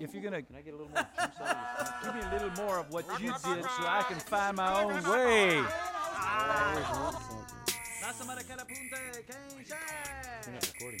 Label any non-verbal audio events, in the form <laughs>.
if you're gonna Can I get a little more juice out of this? <laughs> give me a little more of what you did, so I can find my own way. Nasa Maracala Punta, quem We're not recording,